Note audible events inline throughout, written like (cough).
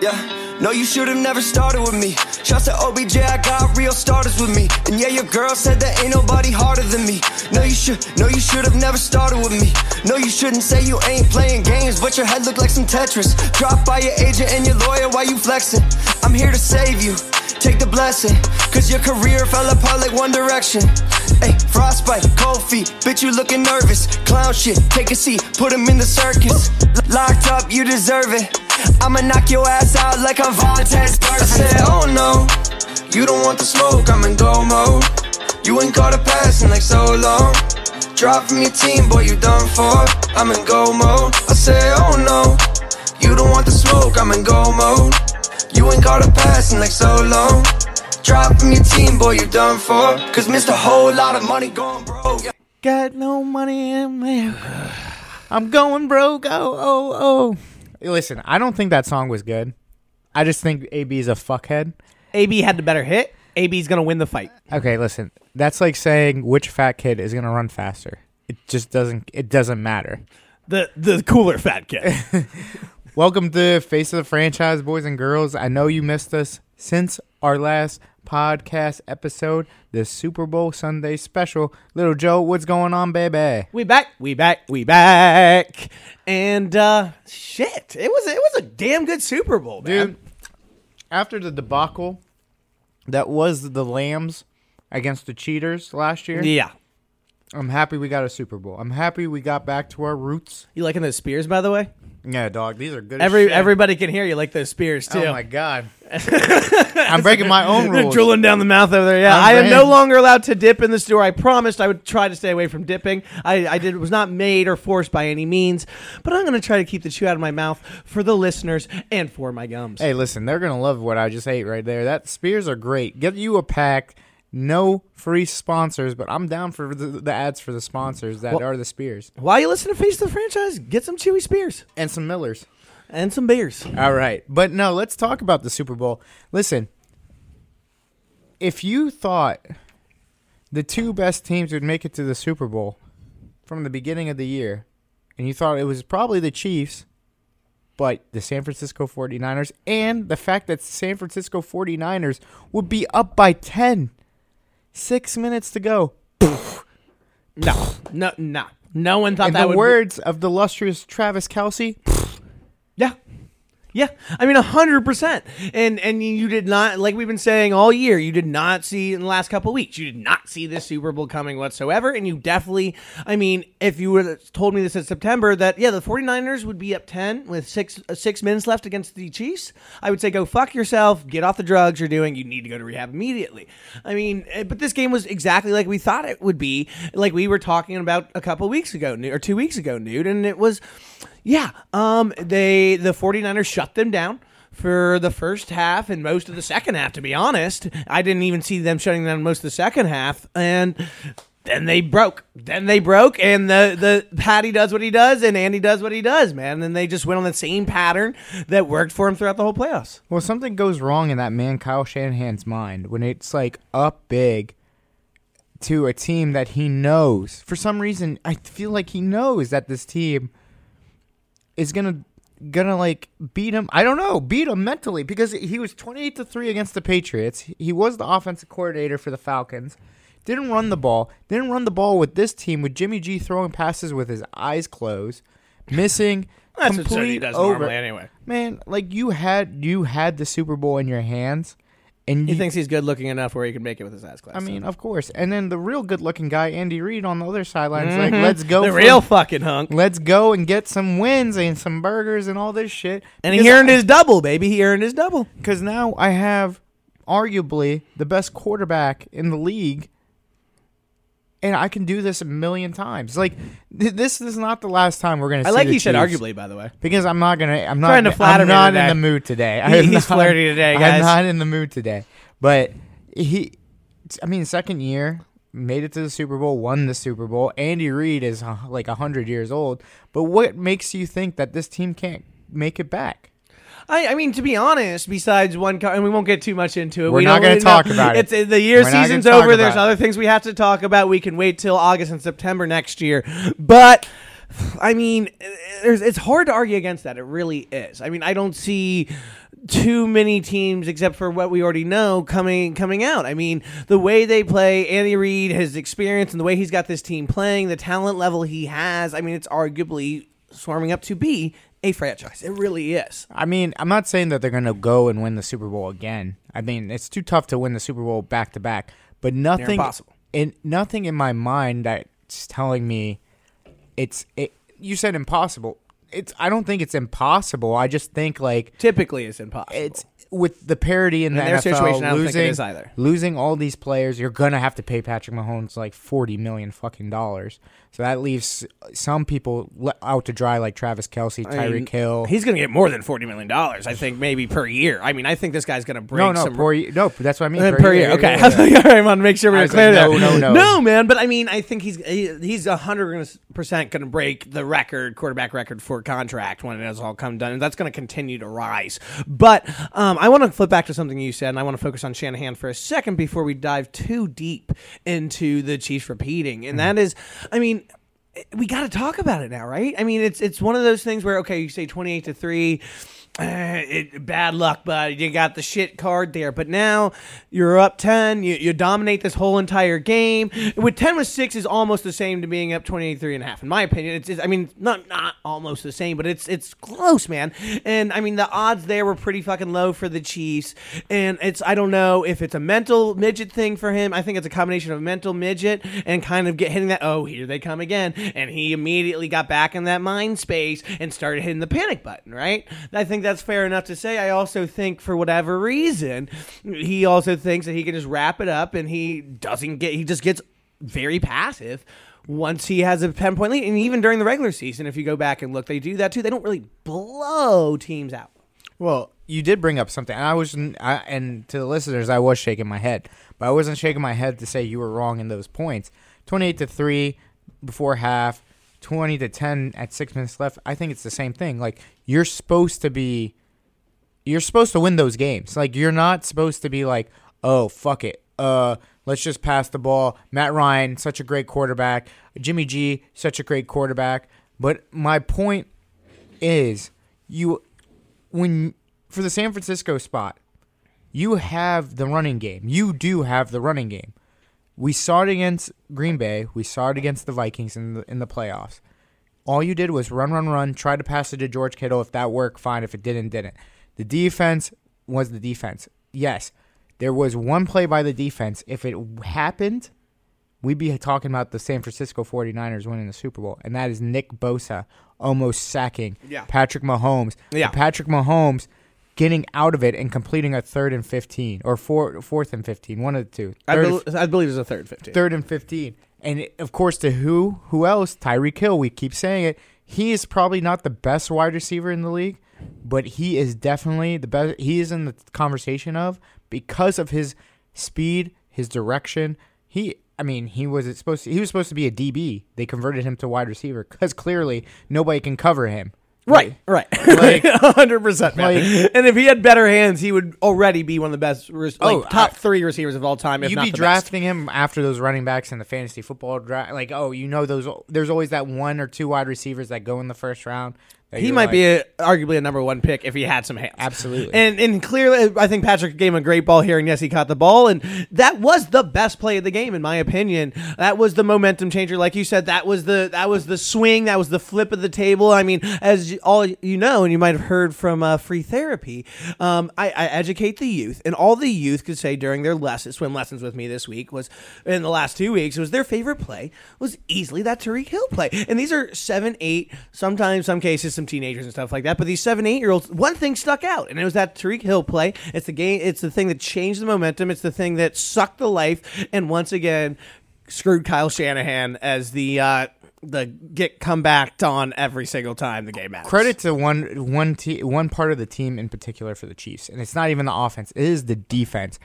Yeah, no, you should have never started with me. Shouts to OBJ, I got real starters with me. And yeah, your girl said that ain't nobody harder than me. No, you should, no, you should have never started with me. No, you shouldn't say you ain't playing games, but your head look like some Tetris. Dropped by your agent and your lawyer while you flexing. I'm here to save you. Take the blessing, cause your career fell apart like One Direction. Hey, frostbite, cold feet, bitch, you looking nervous. Clown shit, take a seat, put him in the circus. Locked up, you deserve it. I'ma knock your ass out like I'm Vontaze I said, oh no, you don't want the smoke, I'm in go mode. You ain't got a pass in like so long. Drop from your team, boy, you done for. I'm in go mode. I said, oh no, you don't want the smoke, I'm in go mode. You ain't got a pass in like so long. Drop from your team, boy, you done for. Cause missed a whole lot of money going broke. Yeah. Got no money in me. I'm going broke. Oh, oh, oh. Listen, I don't think that song was good. I just think AB is a fuckhead. AB had the better hit. AB's gonna win the fight. Okay, listen. That's like saying which fat kid is gonna run faster. It just doesn't. It doesn't matter. The the cooler fat kid. (laughs) Welcome to Face of the Franchise, boys and girls. I know you missed us since our last podcast episode, the Super Bowl Sunday special. Little Joe, what's going on, baby? we back. We back. We back. And uh shit, it was it was a damn good Super Bowl, man. Dude, after the debacle that was the Lambs against the Cheaters last year, Yeah. I'm happy we got a Super Bowl. I'm happy we got back to our roots. You liking those spears, by the way? Yeah, dog, these are good. Every everybody can hear you like those spears oh too. Oh my god, (laughs) I'm breaking my own rules. drilling down the mouth over there. Yeah, I'm I am no longer allowed to dip in the store. I promised I would try to stay away from dipping. I, I did it was not made or forced by any means, but I'm going to try to keep the chew out of my mouth for the listeners and for my gums. Hey, listen, they're gonna love what I just ate right there. That spears are great. Get you a pack. No free sponsors, but I'm down for the, the ads for the sponsors that Well- are the spears While you listen to Face the Franchise, get some chewy spears and some Millers. and some beers. All right. But no, let's talk about the Super Bowl. Listen, if you thought the two best teams would make it to the Super Bowl from the beginning of the year, and you thought it was probably the Chiefs, but the San Francisco 49ers, and the fact that San Francisco 49ers would be up by 10, six minutes to go. No, no, no. No one thought In that the would. words of the illustrious Travis Kelce, Yeah. Yeah, I mean hundred percent, and and you did not like we've been saying all year. You did not see in the last couple weeks. You did not see this Super Bowl coming whatsoever, and you definitely. I mean, if you would have told me this in September that yeah, the 49ers would be up ten with six six minutes left against the Chiefs, I would say go fuck yourself, get off the drugs you're doing. You need to go to rehab immediately. I mean, eh, but this game was exactly like we thought it would be, like we were talking about a couple weeks ago, or two weeks ago, nude, and it was. Yeah, um, they the 49ers shut them down for the first half and most of the second half. To be honest, I didn't even see them shutting down most of the second half, and then they broke. Then they broke, and the the Patty does what he does, and Andy does what he does, man. And they just went on the same pattern that worked for him throughout the whole playoffs. Well, something goes wrong in that man Kyle Shanahan's mind when it's like up big to a team that he knows. For some reason, I feel like he knows that this team is gonna gonna like beat him. I don't know, beat him mentally because he was twenty eight to three against the Patriots. He was the offensive coordinator for the Falcons. Didn't run the ball. Didn't run the ball with this team with Jimmy G throwing passes with his eyes closed, missing. (laughs) That's what complete Sonny does over. normally, anyway. Man, like you had you had the Super Bowl in your hands, and He you, thinks he's good looking enough where he can make it with his ass class. I mean, of course. And then the real good-looking guy, Andy Reid, on the other sidelines, like, let's go, Mm-hmm. the for- real fucking hunk. let's go and get some wins and some burgers and all this shit. And he earned his double, baby. He earned his double. because now I have arguably the best quarterback in the league and I can do this a million times. Like th- this is not the last time we're gonna. I see like you said Chiefs. arguably, by the way. because I'm not gonna. I'm not. Trying to flatter I'm not today. in the mood today. He- (laughs) he's not- flirty today, guys. I'm not in the mood today. But he, I mean, second year made it to the Super Bowl, won the Super Bowl. Andy Reid is uh, like hundred years old. But what makes you think that this team can't make it back? I, I mean, to be honest, besides one, co- and we won't get too much into it. We're we not gonna really talk know. about it. It's the year We're season's over. There's other things we have to talk about. We can wait till August and September next year. But I mean, there's it's hard to argue against that. It really is. I mean, I don't see too many teams except for what we already know coming coming out. I mean, the way they play, Andy Reid, his experience and the way he's got this team playing, the talent level he has. I mean, it's arguably swarming up to be a franchise. It really is. I mean, I'm not saying that they're going to go and win the Super Bowl again. I mean, it's too tough to win the Super Bowl back to back. But nothing, impossible. in nothing in my mind that's telling me it's. It, you said impossible. It's. I don't think it's impossible. I just think like Typically, it's impossible. it's with the parity in the their NFL situation, I don't think losing it is either. losing all these players. You're gonna have to pay Patrick Mahomes like forty million fucking dollars. So that leaves some people out to dry, like Travis Kelce, I mean, Tyreek Hill. He's going to get more than forty million dollars, I think, maybe per year. I mean, I think this guy's going to break no, no, some. per year. No, that's what I mean. Uh, per year, okay. yeah, yeah, yeah. (laughs) All right, I want to make sure we're clear like, there. no, no, no. no, man. But I mean, I think he's he, he's hundred percent going to break the record, quarterback record for contract when it has all come done, and that's going to continue to rise. But um, I want to flip back to something you said, and I want to focus on Shanahan for a second before we dive too deep into the Chiefs repeating, and that is, I mean we got to talk about it now, right? I mean, it's it's one of those things where okay, you say twenty eight to three, uh, it, bad luck, but you got the shit card there. But now you're up ten, you, you dominate this whole entire game. With ten with six is almost the same to being up 28-3 and a half, in my opinion. It's, it's I mean, not not almost the same, but it's it's close, man. And I mean, the odds there were pretty fucking low for the Chiefs, and it's I don't know if it's a mental midget thing for him. I think it's a combination of mental midget and kind of get hitting that oh here they come again, and he immediately got back in that mind space and started hitting the panic button. Right? I think that's fair enough to say. I also think for whatever reason, he also thinks that he can just wrap it up, and he doesn't get he just gets very passive once he has a 10 point lead. And even during the regular season, if you go back and look, they do that too. They don't really blow teams out. Well, you did bring up something, and I was, I, and to the listeners, I was shaking my head, but I wasn't shaking my head to say you were wrong in those points. Twenty-eight to three before half, twenty to ten at six minutes left. I think it's the same thing. Like you're supposed to be, you're supposed to win those games. Like you're not supposed to be like, oh fuck it, uh, let's just pass the ball. Matt Ryan, such a great quarterback. Jimmy G, such a great quarterback. But my point is, you when for the San Francisco spot, you have the running game. You do have the running game. We saw it against Green Bay. We saw it against the Vikings in the in the playoffs. All you did was run, run, run. Try to pass it to George Kittle. If that worked, fine. If it didn't, didn't. The defense was the defense. Yes, there was one play by the defense. If it happened, we'd be talking about the San Francisco 49ers winning the Super Bowl, and that is Nick Bosa almost sacking Yeah. Patrick Mahomes. Yeah. Patrick Mahomes getting out of it and completing a third and 15 or four, fourth and 15, one of the two. I, Third, bel I believe it's a third 15. third and 15. And of course, to who? Who else? Tyreek Hill. We keep saying it. He is probably not the best wide receiver in the league, but he is definitely the best. He is in the conversation of because of his speed, his direction. He, I mean, he was supposed to, he was supposed to be a DB. They converted him to wide receiver because clearly nobody can cover him. Right, right. (laughs) Like- (laughs) 100%. Man. like- and if he had better hands, he would already be one of the best, like, Oh, top I- three receivers of all time, if You'd not be the best. drafting him after those running backs in the fantasy football draft. Like, oh, you know those. There's always that one or two wide receivers that go in the first round. He you're might be a, arguably a number one pick if he had some hands. Absolutely. And and clearly, I think Patrick gave him a great ball here, and yes, he caught the ball, and that was the best play of the game, in my opinion. That was the momentum changer, like you said. That was the that was the swing. That was the flip of the table. I mean, as you- all you know, and you might have heard from uh, free therapy, um, I, I educate the youth, and all the youth could say during their lessons, swim lessons with me this week was in the last two weeks was their favorite play was easily that Tyreek Hill play, and these are seven, eight, sometimes some cases some teenagers and stuff like that. But these seven, eight year olds, one thing stuck out, and it was that Tyreek Hill play. It's the game. It's the thing that changed the momentum. It's the thing that sucked the life, and once again. screwed Kyle Shanahan as the uh, the get comebacked on every single time the game matters. Credit to one one te- one part of the team in particular for the Chiefs, and it's not even the offense; it is the defense.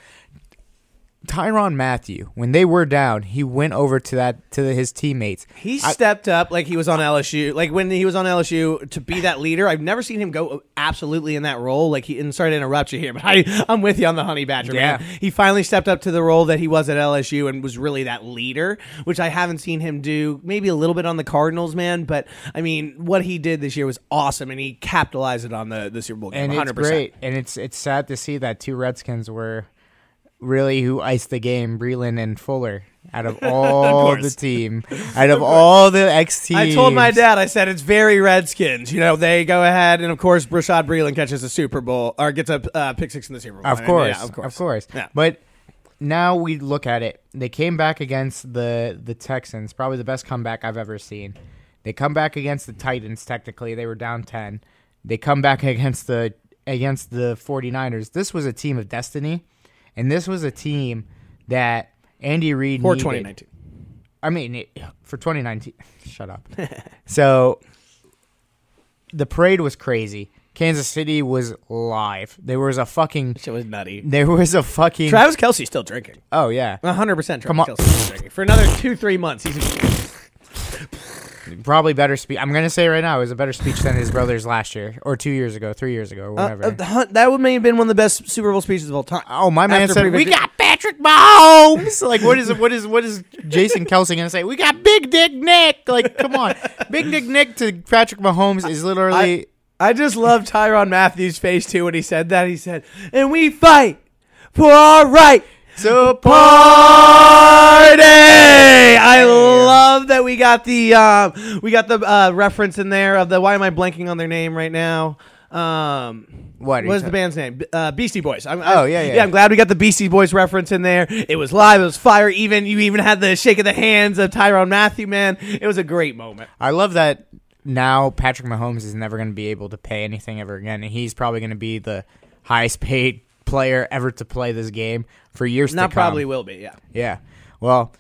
Tyrann Mathieu, when they were down, he went over to that to his teammates. He I- stepped up like he was on LSU, like when he was on LSU to be that leader. I've never seen him go absolutely in that role. Like he, and sorry to interrupt you here, but I, I'm with you on the Honey Badger. Yeah. man. he finally stepped up to the role that he was at LSU and was really that leader, which I haven't seen him do. Maybe a little bit on the Cardinals, man, but I mean, what he did this year was awesome, and he capitalized it on the the Super Bowl game. and 100%. it's great. And it's it's sad to see that two Redskins were really who iced the game, Breeland and Fuller, out of all the team, out of all the ex teams. (laughs) I told my dad, I said it's very Redskins. You know, they go ahead, and of course, Bashaud Breeland catches a Super Bowl or gets a uh, pick six in the Super Bowl. Of I mean, course, yeah, of course, of course. Yeah. But now we look at it. They came back against the the Texans, probably the best comeback I've ever seen. They come back against the Titans. Technically, they were down ten. They come back (laughs) against the against the 49ers. This was a team of destiny, and this was a team that Andy Reid for needed. 2019. I mean, it, for 2019. (laughs) Shut up. (laughs) so the parade was crazy. Kansas City was live. There was a fucking. Shit was nutty. There was a fucking. Travis Kelce's still drinking. oh yeah, 100 percent. Come Travis on. Kelce's still drinking for another two, three months. He's (laughs) probably better speech. I'm gonna say right now, it was a better speech than his brothers last year or two years ago, three years ago, or uh, whatever. uh, the that would have been one of the best Super Bowl speeches of all time. Oh, my man said we got Patrick Mahomes. Like, what is what is what is Jason (laughs) Kelce gonna say? We got Big Dick Nick. Like, come on, Big Dick Nick to Patrick Mahomes is literally. I just love Tyrann Mathieu's face too when he said that. He said, "And we fight for our right." so got the um, we got the uh, reference in there of the. Why am I blanking on their name right now? Um, What are you What is the band's name? Uh, Beastie Boys. I'm, Oh, I'm- yeah, yeah. Yeah, I'm glad we got the Beastie Boys reference in there. It was live. It was fire. Even you even had the shake of the hands of Tyrann Mathieu. Man, it was a great moment. I love that now Patrick Mahomes is never going to be able to pay anything ever again, and he's probably going to be the highest paid player ever to play this game for years Not to come. Now probably will be. Yeah. Yeah. Well,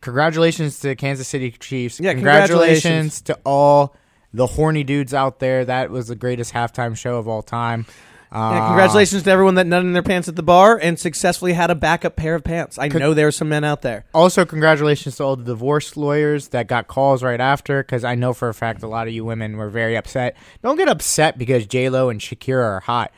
congratulations to Kansas City Chiefs. Yeah, congratulations, congratulations. to all the horny dudes out there. That was the greatest halftime show of all time. Uh, Yeah, congratulations to everyone that nutted in their pants at the bar and successfully had a backup pair of pants. I know there are some men out there. Also, congratulations to all the divorce lawyers that got calls right after, because I know for a fact a lot of you women were very upset. Don't get upset because J Lo and Shakira are hot.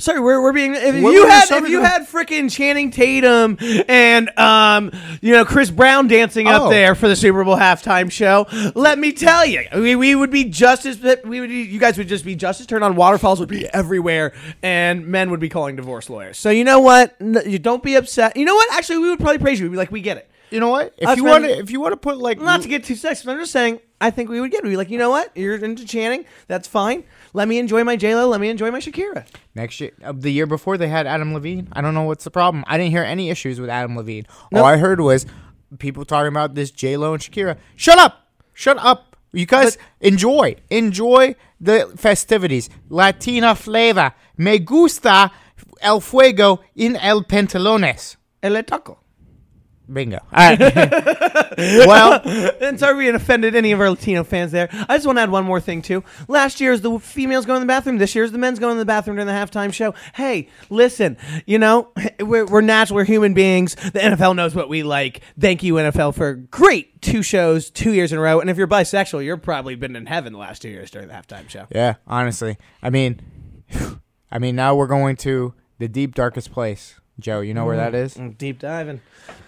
Sorry, we're, we're being. If What you had if you had freaking Channing Tatum and um you know Chris Brown dancing up Oh. there for the Super Bowl halftime show, let me tell you, we, we would be just as we would you guys would just be just as turned on. Waterfalls would be everywhere, and men would be calling divorce lawyers. So you know what? N- You don't be upset. You know what? Actually, we would probably praise you. We'd be like, we get it. You know what? If Us you want to, if you want to put like Not to get too sexist, but I'm just saying. I think we would get. We'd be like, you know what? You're into Channing. That's fine. Let me enjoy my J Lo. Let me enjoy my Shakira. Next year, uh, the year before, they had Adam Levine. I don't know what's the problem. I didn't hear any issues with Adam Levine. No. All I heard was people talking about this J Lo and Shakira. Shut up! Shut up! You guys enjoy, enjoy the festivities. Latina flavor. Me gusta el fuego in el pantalones. El taco. Bingo. All right. (laughs) well, and sorry we had offended any of our Latino fans there. I just want to add one more thing too. Last year is the females going to the bathroom. This year is the men's going to the bathroom during the halftime show. Hey, listen, you know (laughs) we're, we're natural, we're human beings. The NFL knows what we like. Thank you NFL for great two shows, two years in a row. And if you're bisexual, you're probably been in heaven the last two years during the halftime show. yeah. Honestly, I mean, (sighs) I mean, now we're going to the deep darkest place. Joe, you know where that is? Mm, Deep diving,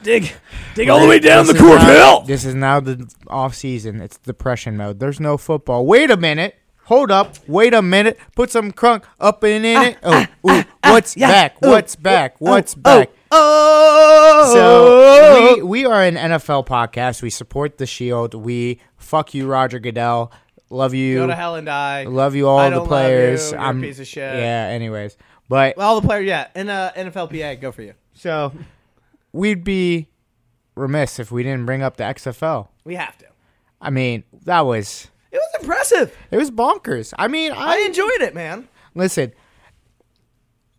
dig, dig all the way down the court hill. This is now the off season. It's depression mode. There's no football. Wait a minute. Hold up. Wait a minute. Put some crunk up in, in ah, it. Ah, oh, ooh, ah, what's yeah. back? Ooh, What's back? What's oh, back? Oh, So we we are an NFL podcast. We support the Shield. We fuck you, Roger Goodell. Love you. go to hell and die. Love you all I the don't love players. you. You're a I'm piece of shit. Yeah. Anyways, but All the players, yeah, and uh, NFLPA, go for you. so we'd be remiss if we didn't bring up the XFL. We have to. I mean, that was It was impressive. it was bonkers. I mean, I, I enjoyed it, man. listen.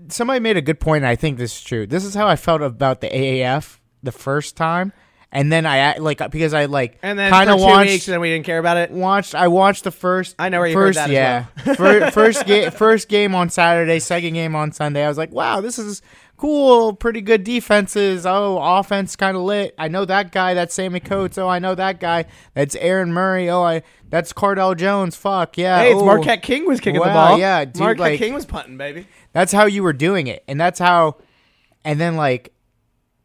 Somebody made a good point, and I think this is true. This is how I felt about the AAF the first time, and then I like because I like And then kind of watched weeks, and then we didn't care about it. watched I watched the first I know where you heard first that as yeah. (laughs) fir- (laughs) first game first game on Saturday second game on Sunday. I was like wow this is cool pretty good defenses. Oh offense kind of lit. I know that guy that's Sammy Coates. Oh I know that guy. That's Aaron Murray. Oh I that's Cardale Jones. Fuck yeah. Hey, it's oh. Marquette King was kicking the ball. yeah, dude, Marquette like- King was punting, baby. that's how you were doing it and that's how and then like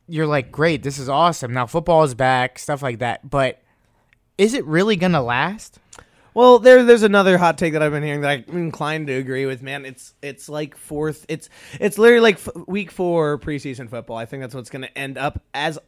you're like great this is awesome now football is back stuff like that but is it really gonna last Well, there, there's another hot take that I've been hearing that I'm inclined to agree with. Man, it's it's like fourth. It's it's literally like f- week four preseason football. I think that's what's going to end up as,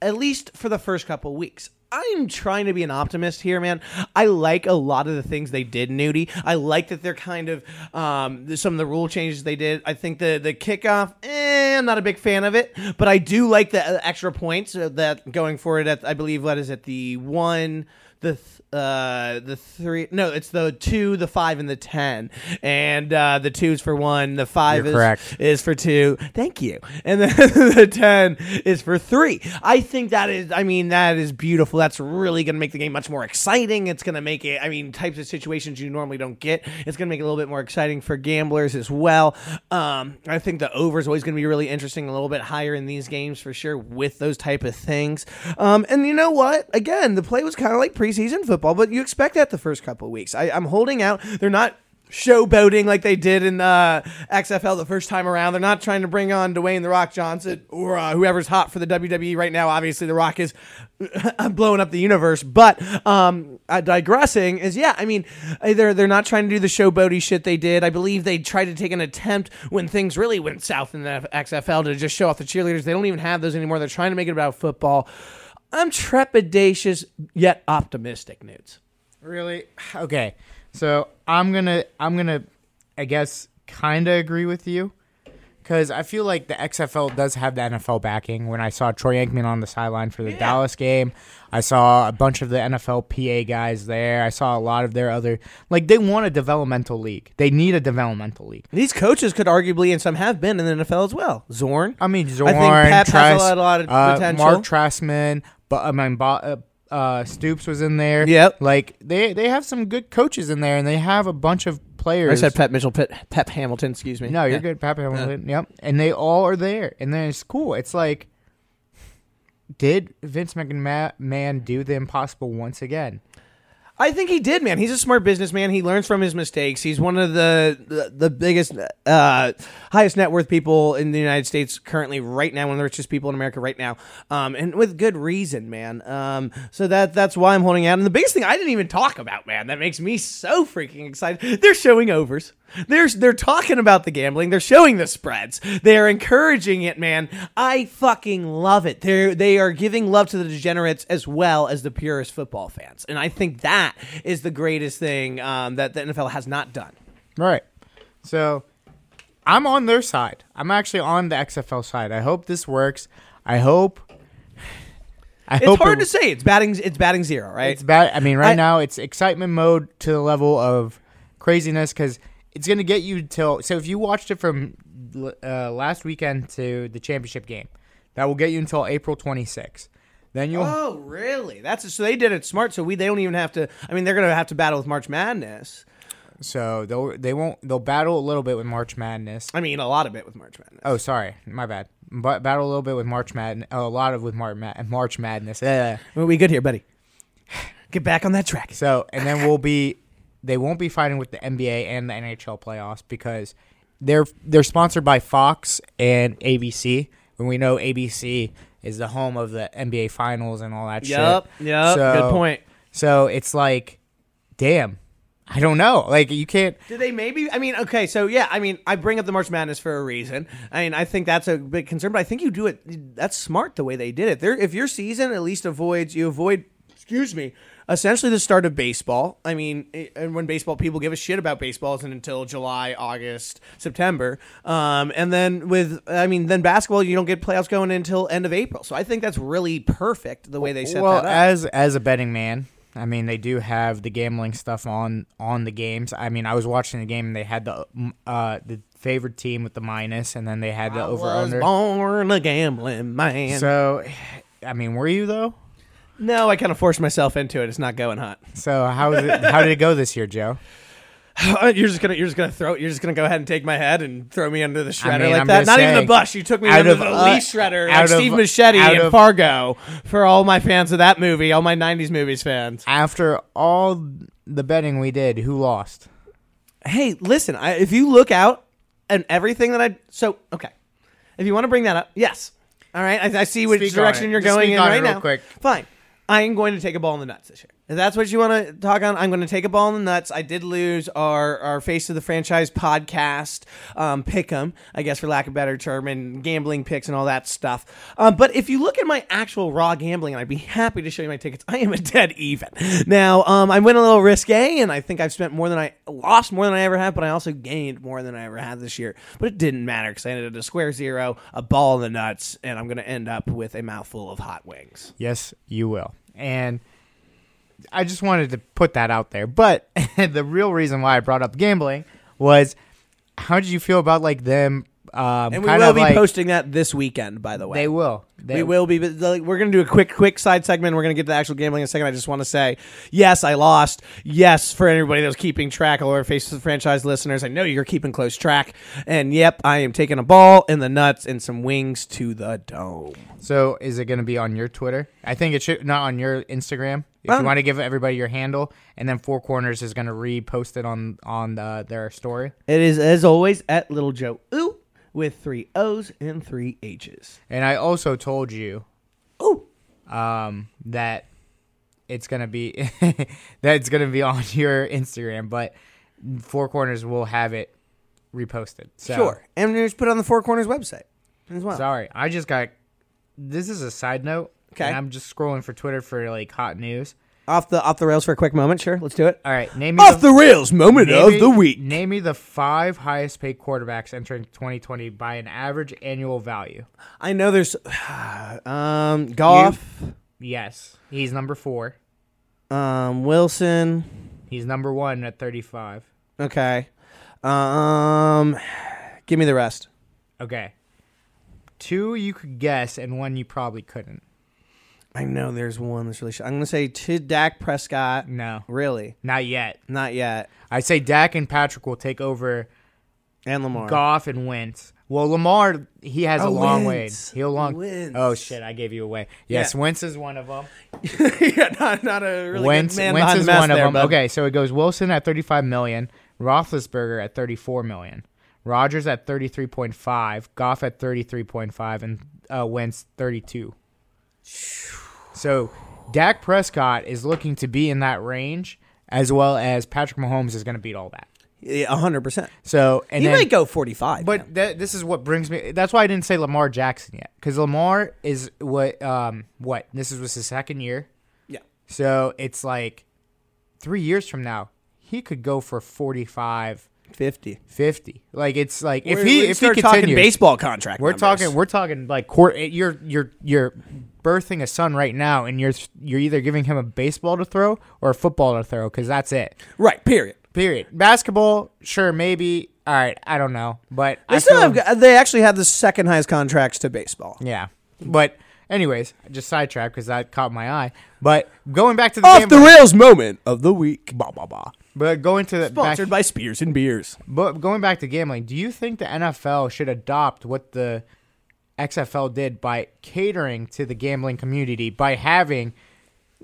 at least for the first couple weeks. I'm trying to be an optimist here, man. I like a lot of the things they did, Nudie. I like that they're kind of um, some of the rule changes they did. I think the the kickoff, eh, I'm not a big fan of it, but I do like the uh, extra points uh, that going for it at I believe what is it the one the th- uh the three no it's the two the five and the ten. And uh the two's for one the 5 You're is correct. is for two. Thank you. And then (laughs) the 10 is for three. I think that is i mean that is beautiful. That's really going to make the game much more exciting. It's going to make it i mean types of situations you normally don't get. It's going to make it a little bit more exciting for gamblers as well. Um i think the over is always going to be really interesting a little bit higher in these games for sure with those type of things. Um and you know what? Again the play was kind of like preseason football but you expect that the first couple weeks I, i'm holding out they're not showboating like they did in uh, XFL the first time around. They're not trying to bring on Dwayne the Rock Johnson or uh, whoever's hot for the WWE right now. Obviously, the Rock is (laughs) blowing up the universe. But um, uh, digressing is yeah. I mean, they're they're not trying to do the showboaty shit they did. I believe they tried to take an attempt when things really went south in the XFL to just show off the cheerleaders. They don't even have those anymore. They're trying to make it about football. I'm trepidatious yet optimistic, Nudes. Really? (sighs) Okay. So I'm gonna I'm gonna I guess kinda agree with you. Cause I feel like the XFL does have the NFL backing. When I saw Troy Aikman on the sideline for the Dallas game, I saw a bunch of the NFL PA guys there. I saw a lot of their other like they want a developmental league. They need a developmental league. These coaches could arguably, and some have been in the NFL as well. Zorn. I mean, Zorn, I think Pep has a Trask- lot- a lot of uh, potential. Marc Trestman, but I mean, Bo- uh, uh, Stoops was in there. Yep. Like they they have some good coaches in there, and they have a bunch of players. I said Pep Mitchell, Pep, Pep Hamilton. Excuse me. No, you're Yeah. good, Pep Hamilton. Yep, and they all are there, and then it's cool. It's like, did Vince McMahon do the impossible once again? I think he did, man. He's a smart businessman. He learns from his mistakes. He's one of the the, the biggest, uh, highest net worth people in the United States currently, right now, one of the richest people in America right now, um, and with good reason, man. Um, so that that's why I'm holding out. And the biggest thing I didn't even talk about, man, that makes me so freaking excited. They're showing overs. They're they're talking about the gambling. They're showing the spreads. They're encouraging it, man. I fucking love it. They they are giving love to the degenerates as well as the purest football fans, and I think that is the greatest thing um, that the NFL has not done. Right. So, I'm on their side. I'm actually on the XFL side. I hope this works. I hope. I It's hope hard it- to say. It's batting. It's batting zero, right? It's bad. I mean, right I- now it's excitement mode to the level of craziness because it's gonna get you till. So if you watched it from uh, last weekend to the championship game, that will get you until April 26th. Then you'll. Oh, really? That's so they did it smart. So we they don't even have to. I mean, they're gonna have to battle with March Madness. So they'll they won't they'll battle a little bit with March Madness. I mean, a lot of it with March Madness. Oh, sorry, my bad. But battle a little bit with March Madness. Oh, a lot of with March Ma- March Madness. (laughs) Well, we good here, buddy. Get back on that track. So and then we'll be they won't be fighting with the NBA and the NHL playoffs because they're they're sponsored by Fox and ABC. When we know ABC is the home of the NBA finals and all that Yup, shit. yup, good point. So it's like, damn, I don't know. Like you can't. Did they maybe? I mean, okay, so yeah, I mean, I bring up the March Madness for a reason. I mean, I think that's a big concern, but I think you do it. That's smart the way they did it. There, if your season at least avoids, you avoid. Excuse me. Essentially, the start of baseball. I mean, it- and when baseball people give a shit about baseball isn't until July, August, September, um, and then with, I mean, then basketball you don't get playoffs going until end of April. So I think that's really perfect the way they set well, that up. as as a betting man, I mean they do have the gambling stuff on on the games. I mean, I was watching the game and they had the uh the favored team with the minus, and then they had the I over under. born a gambling man. So I mean, were you though? No, I kind of forced myself into it. It's not going hot. So how is it? How did it go this year, Joe? (sighs) you're just gonna you're just gonna throw you're just gonna go ahead and take my head and throw me under the shredder mean, like I'm that. Not even the saying, bus. You took me under of, the uh, leash shredder out like of- Steve Machete in of- Fargo for all my fans of that movie, all my '90s movies fans. After all the betting we did, who lost? Hey, listen, I, if you look out and everything that I so okay, if you want to bring that up, yes, all right. I, I see which Speak direction you're Just going in right real now. quick. Fine. I am going to take a ball in the nuts this year. If that's what you want to talk on, I'm going to take a ball in the nuts. I did lose our, our face of the franchise podcast, um, pick 'em, I guess for lack of a better term, and gambling picks and all that stuff. Um, but if you look at my actual raw gambling, and I'd be happy to show you my tickets, I am a dead even. Now, um, I went a little risque, and I think I've spent more than I lost more than I ever have, but I also gained more than I ever had this year. But it didn't matter because I ended at a square zero, a ball in the nuts, and I'm going to end up with a mouthful of hot wings. Yes, you will. And I just wanted to put that out there. But (laughs) the real reason why I brought up gambling was how did you feel about like them? Um, And we will be like, posting that this weekend, by the way. They will. They we will be. But like, we're going to do a quick, quick side segment. We're going to get to the actual gambling in a second. I just want to say, yes, I lost. Yes, for anybody that's keeping track, all our Faces of the Franchise listeners, I know you're keeping close track. And yep, I am taking a ball in the nuts and some wings to the dome. So is it going to be on your Twitter? I think it should not on your Instagram. If Um, you want to give everybody your handle, and then Four Corners is going to repost it on on the, their story. It is, as always, at Little Joe Ooh with three O's and three H's. And I also told you Ooh. um, that it's gonna be (laughs) that it's gonna be on (laughs) your Instagram, but Four Corners will have it reposted. So, Sure. And just put it on the Four Corners website as well. Sorry, I just got. This is a side note. Okay. and I'm just scrolling for Twitter for like hot news. Off the off the rails for a quick moment. Sure. Let's do it. All right, name me Off the rails moment name of me- the week. Name me the five highest paid quarterbacks entering 2020 by an average annual value. I know there's (sighs) um Goff, Yes, he's number four. um Wilson. He's number one at 35. Okay. Um give me the rest. Okay. Two you could guess, and one you probably couldn't. I know there's one that's really sh- I'm going to say to Dak Prescott. No, Really? not yet. Not yet. I say Dak and Patrick will take over And Lamar. Goff and Wentz. Well, Lamar, he has a Oh, long Wentz. way. He'll long. Wentz. Oh shit! I gave you away. Yes, Yeah. Wentz is one of them. (laughs) yeah, not, not a really Wentz, good man Wentz is one of there, them. bud. Okay, so it goes Wilson at 35 million, Roethlisberger at 34 million, Rodgers at 33.5, Goff at 33.5, and uh, Wentz 32. So Dak Prescott is looking to be in that range, as well as Patrick Mahomes is going to beat all that. Yeah, 100%. So and he then, might go 45. but man. that, this is what brings me. That's why I didn't say Lamar Jackson yet, because Lamar is what um what this is was his second year. yeah. So it's like three years from now, he could go for 45, 50. 50. Like it's like if We're- he we if he start talking continues, baseball contract we're numbers. talking we're talking like court. You're you're you're birthing a son right now, and you're you're either giving him a baseball to throw or a football to throw, because that's it. Right, period. Period. Basketball, sure, maybe. All right, I don't know, but They I still have, they actually have the second highest contracts to baseball. yeah. But anyways, just sidetrack because that caught my eye. But going back to the Off the rails moment of the week. Bah, bah, bah. but going to the back, Sponsored by Spears and Beers. But going back to gambling, do you think the NFL should adopt what the XFL did by catering to the gambling community by having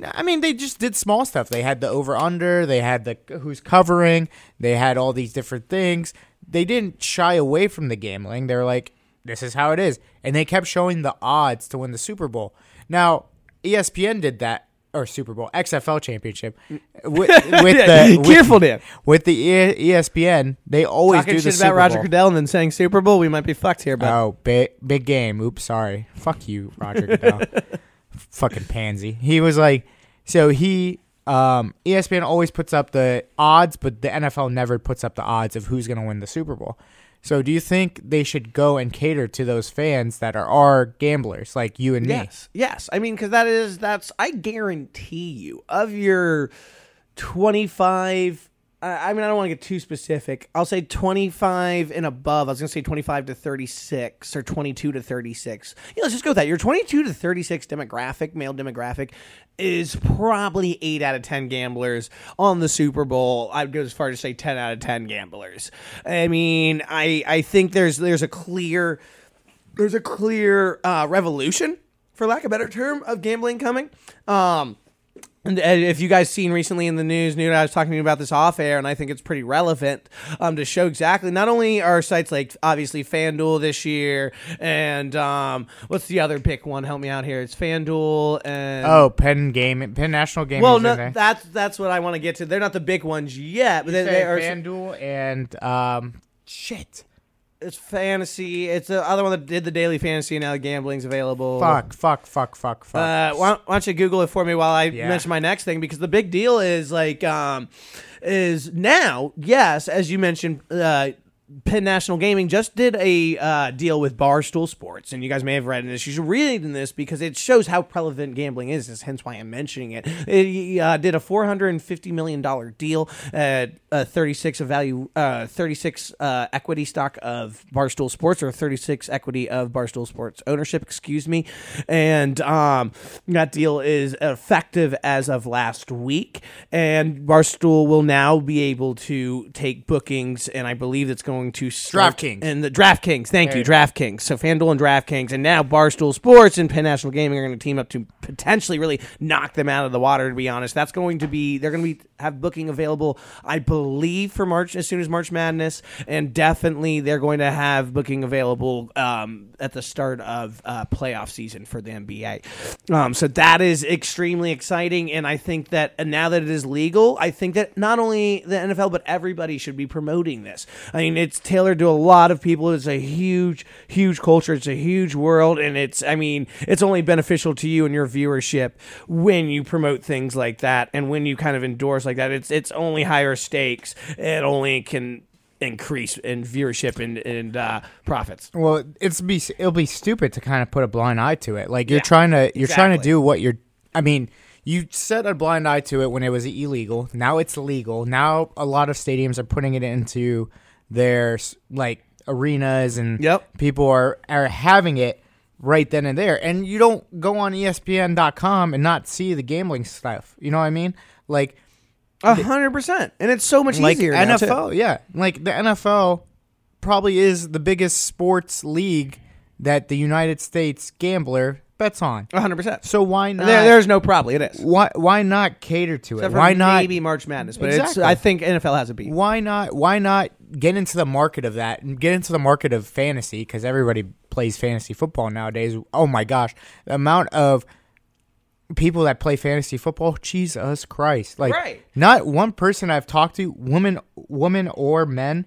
I mean, they just did small stuff. They had the over under, they had the who's covering, they had all these different things. They didn't shy away from the gambling. They're like, this is how it is. And they kept showing the odds to win the Super Bowl. Now, ESPN did that or Super Bowl, XFL championship. (laughs) With, with the with- Careful, Dan. with the ESPN, they always Talking do the shit Super about Roger Bowl. Goodell and then saying Super Bowl, we might be fucked here, but Oh, big big game. Oops, sorry. Fuck you, Roger Goodell. (laughs) Fucking pansy. He was like, so he, um, ESPN always puts up the odds, but the NFL never puts up the odds of who's going to win the Super Bowl. So do you think they should go and cater to those fans that are our gamblers like you and yes. me? Yes. I mean cuz that is that's I guarantee you of your 25 uh, I mean, I don't want to get too specific. I'll say 25 and above. I was going to say 25 to 36 or 22 to 36. Yeah, let's just go with that. Your 22 to 36 demographic, male demographic, is probably 8 out of 10 gamblers on the Super Bowl. I'd go as far as to say 10 out of 10 gamblers. I mean, I, I think there's there's a clear there's a clear uh, revolution, for lack of a better term, of gambling coming. Um, if you guys seen recently in the news, knew I was talking to you about this off air, and I think it's pretty relevant um, to show exactly. Not only are sites like obviously FanDuel this year, and um, what's the other big one? Help me out here. It's FanDuel and Oh, Penn Game, Penn National Game. well, no, that's that's what I want to get to. They're not the big ones yet, but You they, they are. FanDuel and um, shit. It's fantasy. It's the other one that did the daily fantasy, and now the gambling's available. Fuck, fuck, fuck, fuck, fuck. Uh, why, don't, why don't you Google it for me while I Yeah. mention my next thing? Because the big deal is like, um, is now, yes, as you mentioned, uh, Penn National Gaming just did a uh, deal with Barstool Sports, and you guys may have read in this. You should read in this because it shows how prevalent gambling is. is hence why I'm mentioning it. It uh, did a 450 million dollar deal at uh, 36 of value, uh, 36 uh, equity stock of Barstool Sports, or 36 equity of Barstool Sports ownership. Excuse me, and um, that deal is effective as of last week, and Barstool will now be able to take bookings, and I believe it's going to start DraftKings. and the DraftKings. Thank you, DraftKings. So FanDuel and DraftKings, and now Barstool Sports and Penn National Gaming are going to team up to potentially really knock them out of the water. To be honest, that's going to be they're going to be have booking available, I believe, for March as soon as March Madness, and definitely they're going to have booking available um, at the start of uh, playoff season for the NBA. Um, so that is extremely exciting, and I think that and now that it is legal, I think that not only the NFL but everybody should be promoting this. I mean, it's tailored to a lot of people. It's a huge, huge culture. It's a huge world, and it's I mean, it's only beneficial to you and your viewership when you promote things like that, and when you kind of endorse like that. It's it's only higher stakes. It only can increase in viewership and and uh, profits. Well, it's be it'll be stupid to kind of put a blind eye to it. Like you're Yeah, trying to you're trying to do what you're. I mean, you set a blind eye to it when it was illegal. Now it's legal. Now a lot of stadiums are putting it into their like arenas and Yep. people are are having it right then and there. And you don't go on ESPN.com and not see the gambling stuff. You know what I mean? Like A hundred percent, and it's so much like easier. NFL, yeah. Like the NFL probably is the biggest sports league that the United States gambler bets on. Hundred percent. So why not? There, there's no probably it is. why why not cater to it? Except for Why not? maybe March Madness, but it's Exactly. I think NFL has a beat. Why not? Why not get into the market of that and get into the market of fantasy because everybody plays fantasy football nowadays. Oh my gosh, the amount of people that play fantasy football, Jesus Christ! Like, Right. not one person I've talked to, woman, woman or men,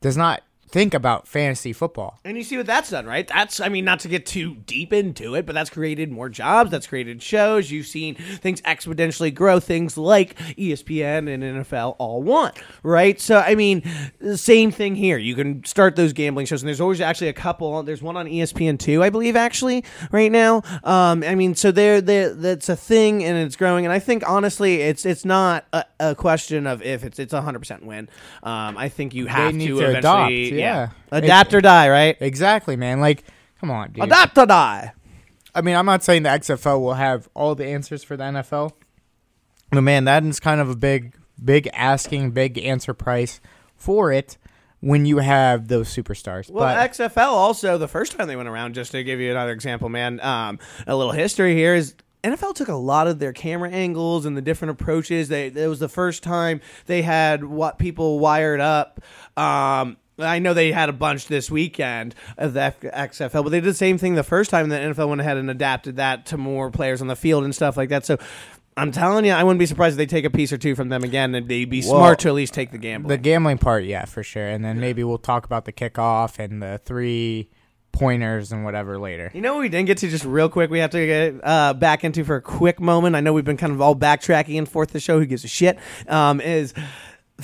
does not think about fantasy football. And you see what that's done, right? That's, I mean, not to get too deep into it, but that's created more jobs. That's created shows. You've seen things exponentially grow. Things like ESPN and NFL all want, right? So, I mean, same thing here. You can start those gambling shows, and there's always actually a couple. There's one on E ESPN too, I believe, actually, right now. Um, I mean, so there, there, that's a thing, and it's growing. And I think honestly, it's it's not a, a question of if it's it's a hundred percent win. Um, I think you have to, to eventually, adopt, yeah. Adapt or die, right? Exactly, man. Like, come on, dude. Adapt or die. I mean, I'm not saying the XFL will have all the answers for the NFL, but man, that is kind of a big, big asking, big answer price for it when you have those superstars. Well, but XFL also the first time they went around, just to give you another example, man. Um, a little history here is NFL took a lot of their camera angles and the different approaches. They it was the first time they had what people wired up. Um, I know they had a bunch this weekend of the F- XFL, but they did the same thing the first time. The NFL went ahead and adapted that to more players on the field and stuff like that. So. I'm telling you, I wouldn't be surprised if they take a piece or two from them again, and they'd be Well, smart to at least take the gamble. the gambling part, yeah, for sure. And then maybe we'll talk about the kickoff and the three pointers and whatever later. You know what we didn't get to just real quick? We have to get uh, back into for a quick moment. I know we've been kind of all backtracking and forth the show. Who gives a shit? Um, is (laughs)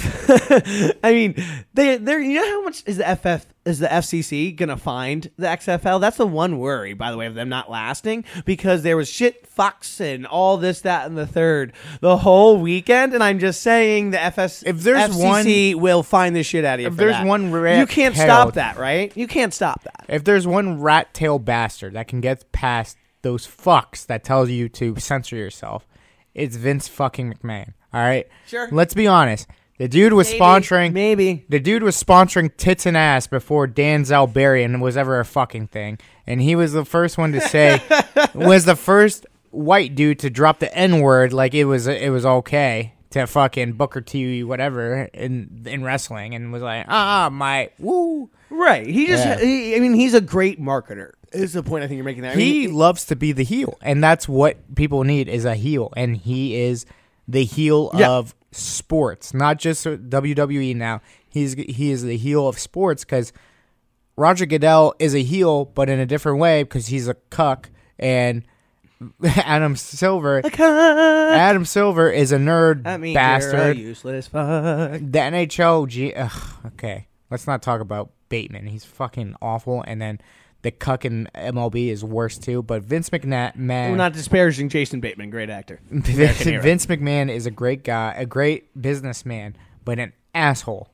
I mean, they they're you know how much is the FF is the FCC gonna find the XFL? That's the one worry, by the way, of them not lasting because there was shit fucks and all this, that, and the third the whole weekend. And I'm just saying the FS If there's FCC will find this shit out of you. if there's that. one you rat can't tailed- stop that, right? You can't stop that. If there's one rat tail bastard that can get past those fucks that tells you to censor yourself, it's Vince fucking McMahon. All right. Sure. Let's be honest. The dude was Maybe, sponsoring. maybe. The dude was sponsoring tits and ass before Dan Bilzerian was ever a fucking thing, and he was the first one to say (laughs) was the first white dude to drop the n word like it was it was okay to fucking Booker T whatever in in wrestling, and was like ah my woo. Right. He just. Yeah. He, I mean, he's a great marketer. Is the point I think you're making there? I He mean, loves to be the heel, and that's what people need is a heel, and he is the heel Yeah. of sports, not just WWE. Now he's he is the heel of sports because Roger Goodell is a heel, but in a different way because he's a cuck, and (laughs) Adam Silver. Adam Silver is a nerd I mean, bastard. Useless fuck. The NHL, G- ugh, okay, let's not talk about Bateman. He's fucking awful, and then the cuck in MLB is worse too. But Vince McMahon, We're not disparaging Jason Bateman, great actor. (laughs) Vince. Vince McMahon is a great guy, a great businessman, but an asshole.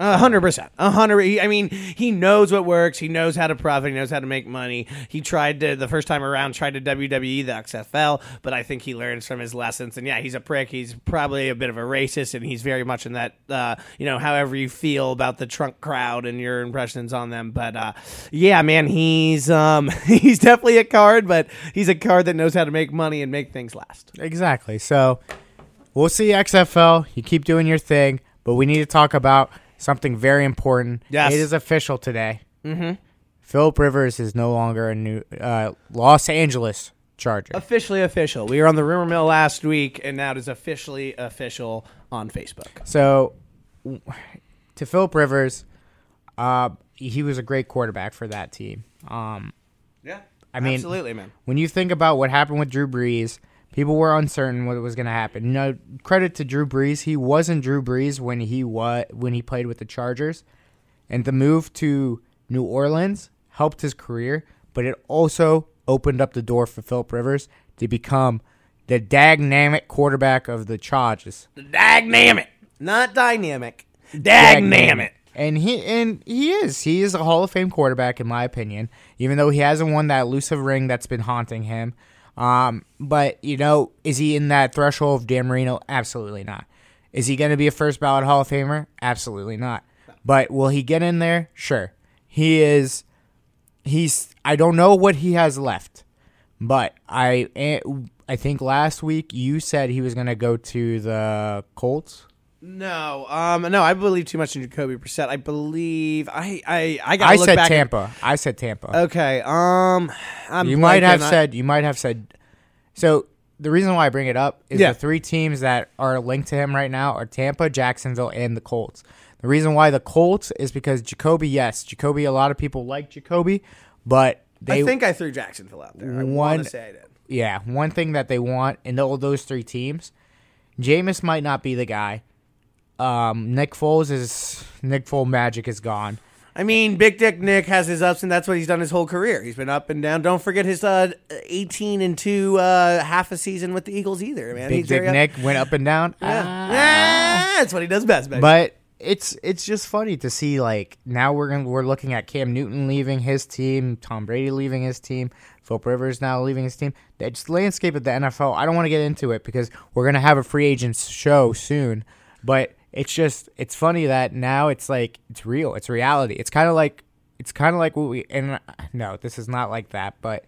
A hundred percent, a hundred. I mean, he knows what works. He knows how to profit. He knows how to make money. He tried to the first time around, tried to WWE the XFL, but I think he learns from his lessons. And yeah, he's a prick. He's probably a bit of a racist, and he's very much in that, uh, you know, however you feel about the Trump crowd and your impressions on them. But uh, yeah, man, he's um, (laughs) he's definitely a card, but he's a card that knows how to make money and make things last. Exactly. So we'll see XFL. You keep doing your thing, but we need to talk about something very important. Yes. It is official today. Mm-hmm. Philip Rivers is no longer a new uh, Los Angeles Charger. Officially official. We were on the rumor mill last week, and now it is officially official on Facebook. So, to Philip Rivers, uh, he was a great quarterback for that team. Um, Yeah, I mean- absolutely, man. when you think about what happened with Drew Brees, people were uncertain what was going to happen. You know, credit to Drew Brees, he wasn't Drew Brees when he wa- when he played with the Chargers, and the move to New Orleans helped his career, but it also opened up the door for Philip Rivers to become the dynamic quarterback of the Chargers. Dynamic, not dynamic. Dynamic. And he and he is. He is a Hall of Fame quarterback in my opinion, even though he hasn't won that elusive ring that's been haunting him. Um, but you know, is he in that threshold of Dan Marino? Absolutely not. Is he going to be a first ballot Hall of Famer? Absolutely not. But will he get in there? Sure. He is he's I don't know what he has left. But I eh, I think last week you said he was going to go to the Colts. No, um, no, I believe too much in Jacoby Brissett. I believe I, I, I got. I look said back at- Tampa. I said Tampa. okay, um, I'm you might have. I- said you might have said so the reason why I bring it up is Yeah. the three teams that are linked to him right now are Tampa, Jacksonville, and the Colts. The reason why the Colts is because Jacoby, yes, Jacoby, a lot of people like Jacoby, but they I think I threw Jacksonville out there. I want to say I did. yeah, one thing that they want in all those three teams, Jameis might not be the guy. Um, Nick Foles is Nick Foles magic is gone. I mean, Big Dick Nick has his ups, and that's what he's done his whole career. He's been up and down. Don't forget his uh, 18 and two uh, half a season with the Eagles either, man. Big he's Dick Nick went up and down. Yeah. Ah. Yeah, that's what he does best, baby. But it's it's just funny to see like now we're gonna we're looking at Cam Newton leaving his team, Tom Brady leaving his team, Philip Rivers now leaving his team. It's the landscape of the NFL. I don't want to get into it because we're gonna have a free agents show soon. But it's just it's funny that now it's like it's real. It's reality. It's kind of like it's kind of like what we and uh, no, this is not like that, but.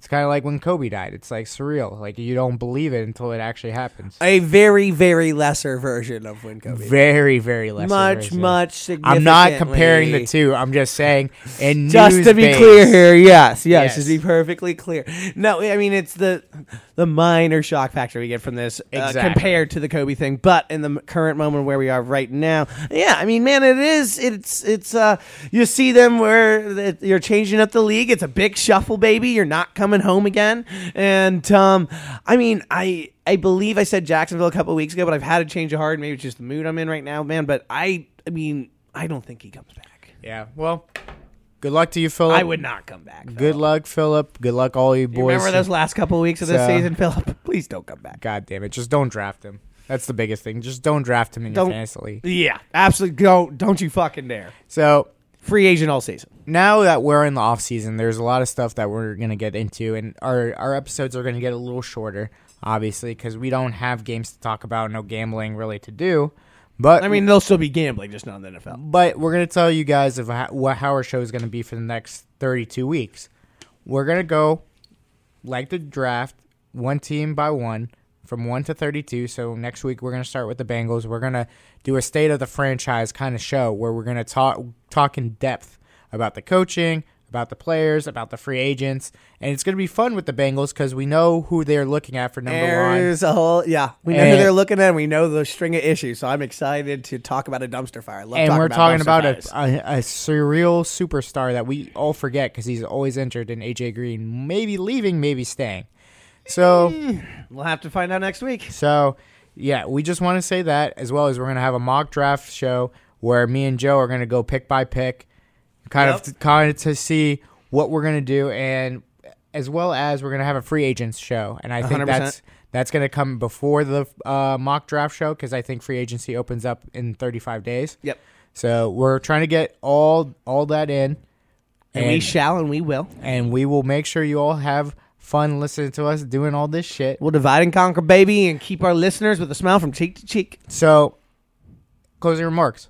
It's kind of like when Kobe died. It's like surreal. Like you don't believe it until it actually happens. a very, very lesser version of when Kobe. Very, very less. much, much. Significant. I'm not comparing the two. I'm just saying. And (laughs) Just to be clear here, yes, yes, Yes. just to be perfectly clear. No, I mean it's the the minor shock factor we get from this uh, Exactly. compared to the Kobe thing, but in the m- current moment where we are right now, yeah, I mean, man, it is. It's it's uh, you see them where you're changing up the league. It's a big shuffle, baby. You're not coming coming home again. And um, I mean, I I believe I said Jacksonville a couple weeks ago, but I've had a change of heart. Maybe it's just the mood I'm in right now, man. But I I mean, I don't think he comes back. Yeah. Well, good luck to you, Philip. I would not come back. Good luck, Philip. Good luck, all you You boys. remember those last couple of weeks of this So- season, Philip? (laughs) Please don't come back. God damn it! Just don't draft him. That's the biggest thing. Just don't draft him in Don't- your fantasy league. Yeah, absolutely. Don't don't you fucking dare. So Free agent all season. now that we're in the off season, there's a lot of stuff that we're gonna get into, and our our episodes are gonna get a little shorter, obviously, because we don't have games to talk about, no gambling really to do. But I mean, they'll still be gambling, just not in the NFL. but we're gonna tell you guys of how, what how our show is gonna be for the next 32 weeks. We're gonna go like the draft, one team by one, from one to 32. So next week we're gonna start with the Bengals. We're gonna do a state of the franchise kind of show where we're gonna talk talk in depth about the coaching, about the players, about the free agents, and it's gonna be fun with the Bengals because we know who they're looking at for number one. There's a whole yeah. We know who they're looking at. and We know the string of issues. So I'm excited to talk about a dumpster fire. Love and talking we're about talking about a, a, a surreal superstar that we all forget because he's always injured in AJ Green, maybe leaving, maybe staying. So, We'll have to find out next week. so yeah, we just want to say that as well as we're gonna have a mock draft show where me and Joe are gonna go pick by pick, kind Yep. of kind of to see what we're gonna do, and as well as we're gonna have a free agents show, and I think 100%. that's that's gonna come before the uh, mock draft show because I think free agency opens up in 35 days. Yep. So we're trying to get all all that in, And, we shall and we will. and we will make sure you all have fun listening to us doing all this shit. We'll divide and conquer, baby, and keep our listeners with a smile from cheek to cheek. So, closing remarks.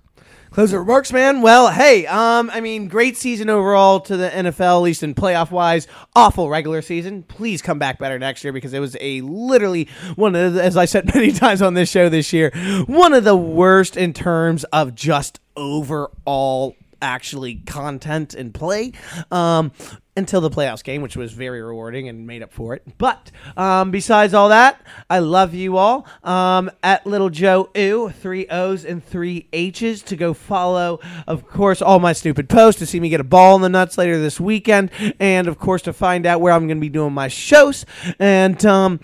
Closing remarks, man. Well, hey, um, I mean, great season overall to the NFL, at least in playoff wise. Awful regular season. Please come back better next year because it was a literally one of, the, as I said (laughs) many times on this show this year, one of the worst in terms of just overall actually content and play. Um, until the playoffs game, which was very rewarding and made up for it. But um, besides all that, I love you all. Um, at Little Joe Ooh, three O's and three H's to go follow, of course, all my stupid posts to see me get a ball in the nuts later this weekend, and of course to find out where I'm going to be doing my shows. And um,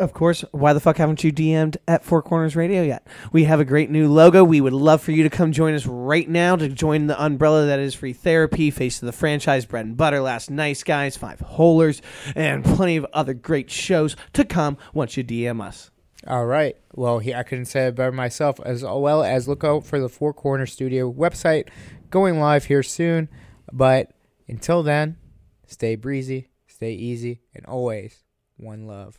of course, why the fuck haven't you DM'd at Four Corners Radio yet? We have a great new logo. We would love for you to come join us right now to join the umbrella that is free therapy, face of the franchise, bread and butter, last nice guys, five holers, and plenty of other great shows to come once you DM us. All right. Well, he, I couldn't say it better myself. As well as look out for the Four Corner Studio website going live here soon. But until then, stay breezy, stay easy, and always one love.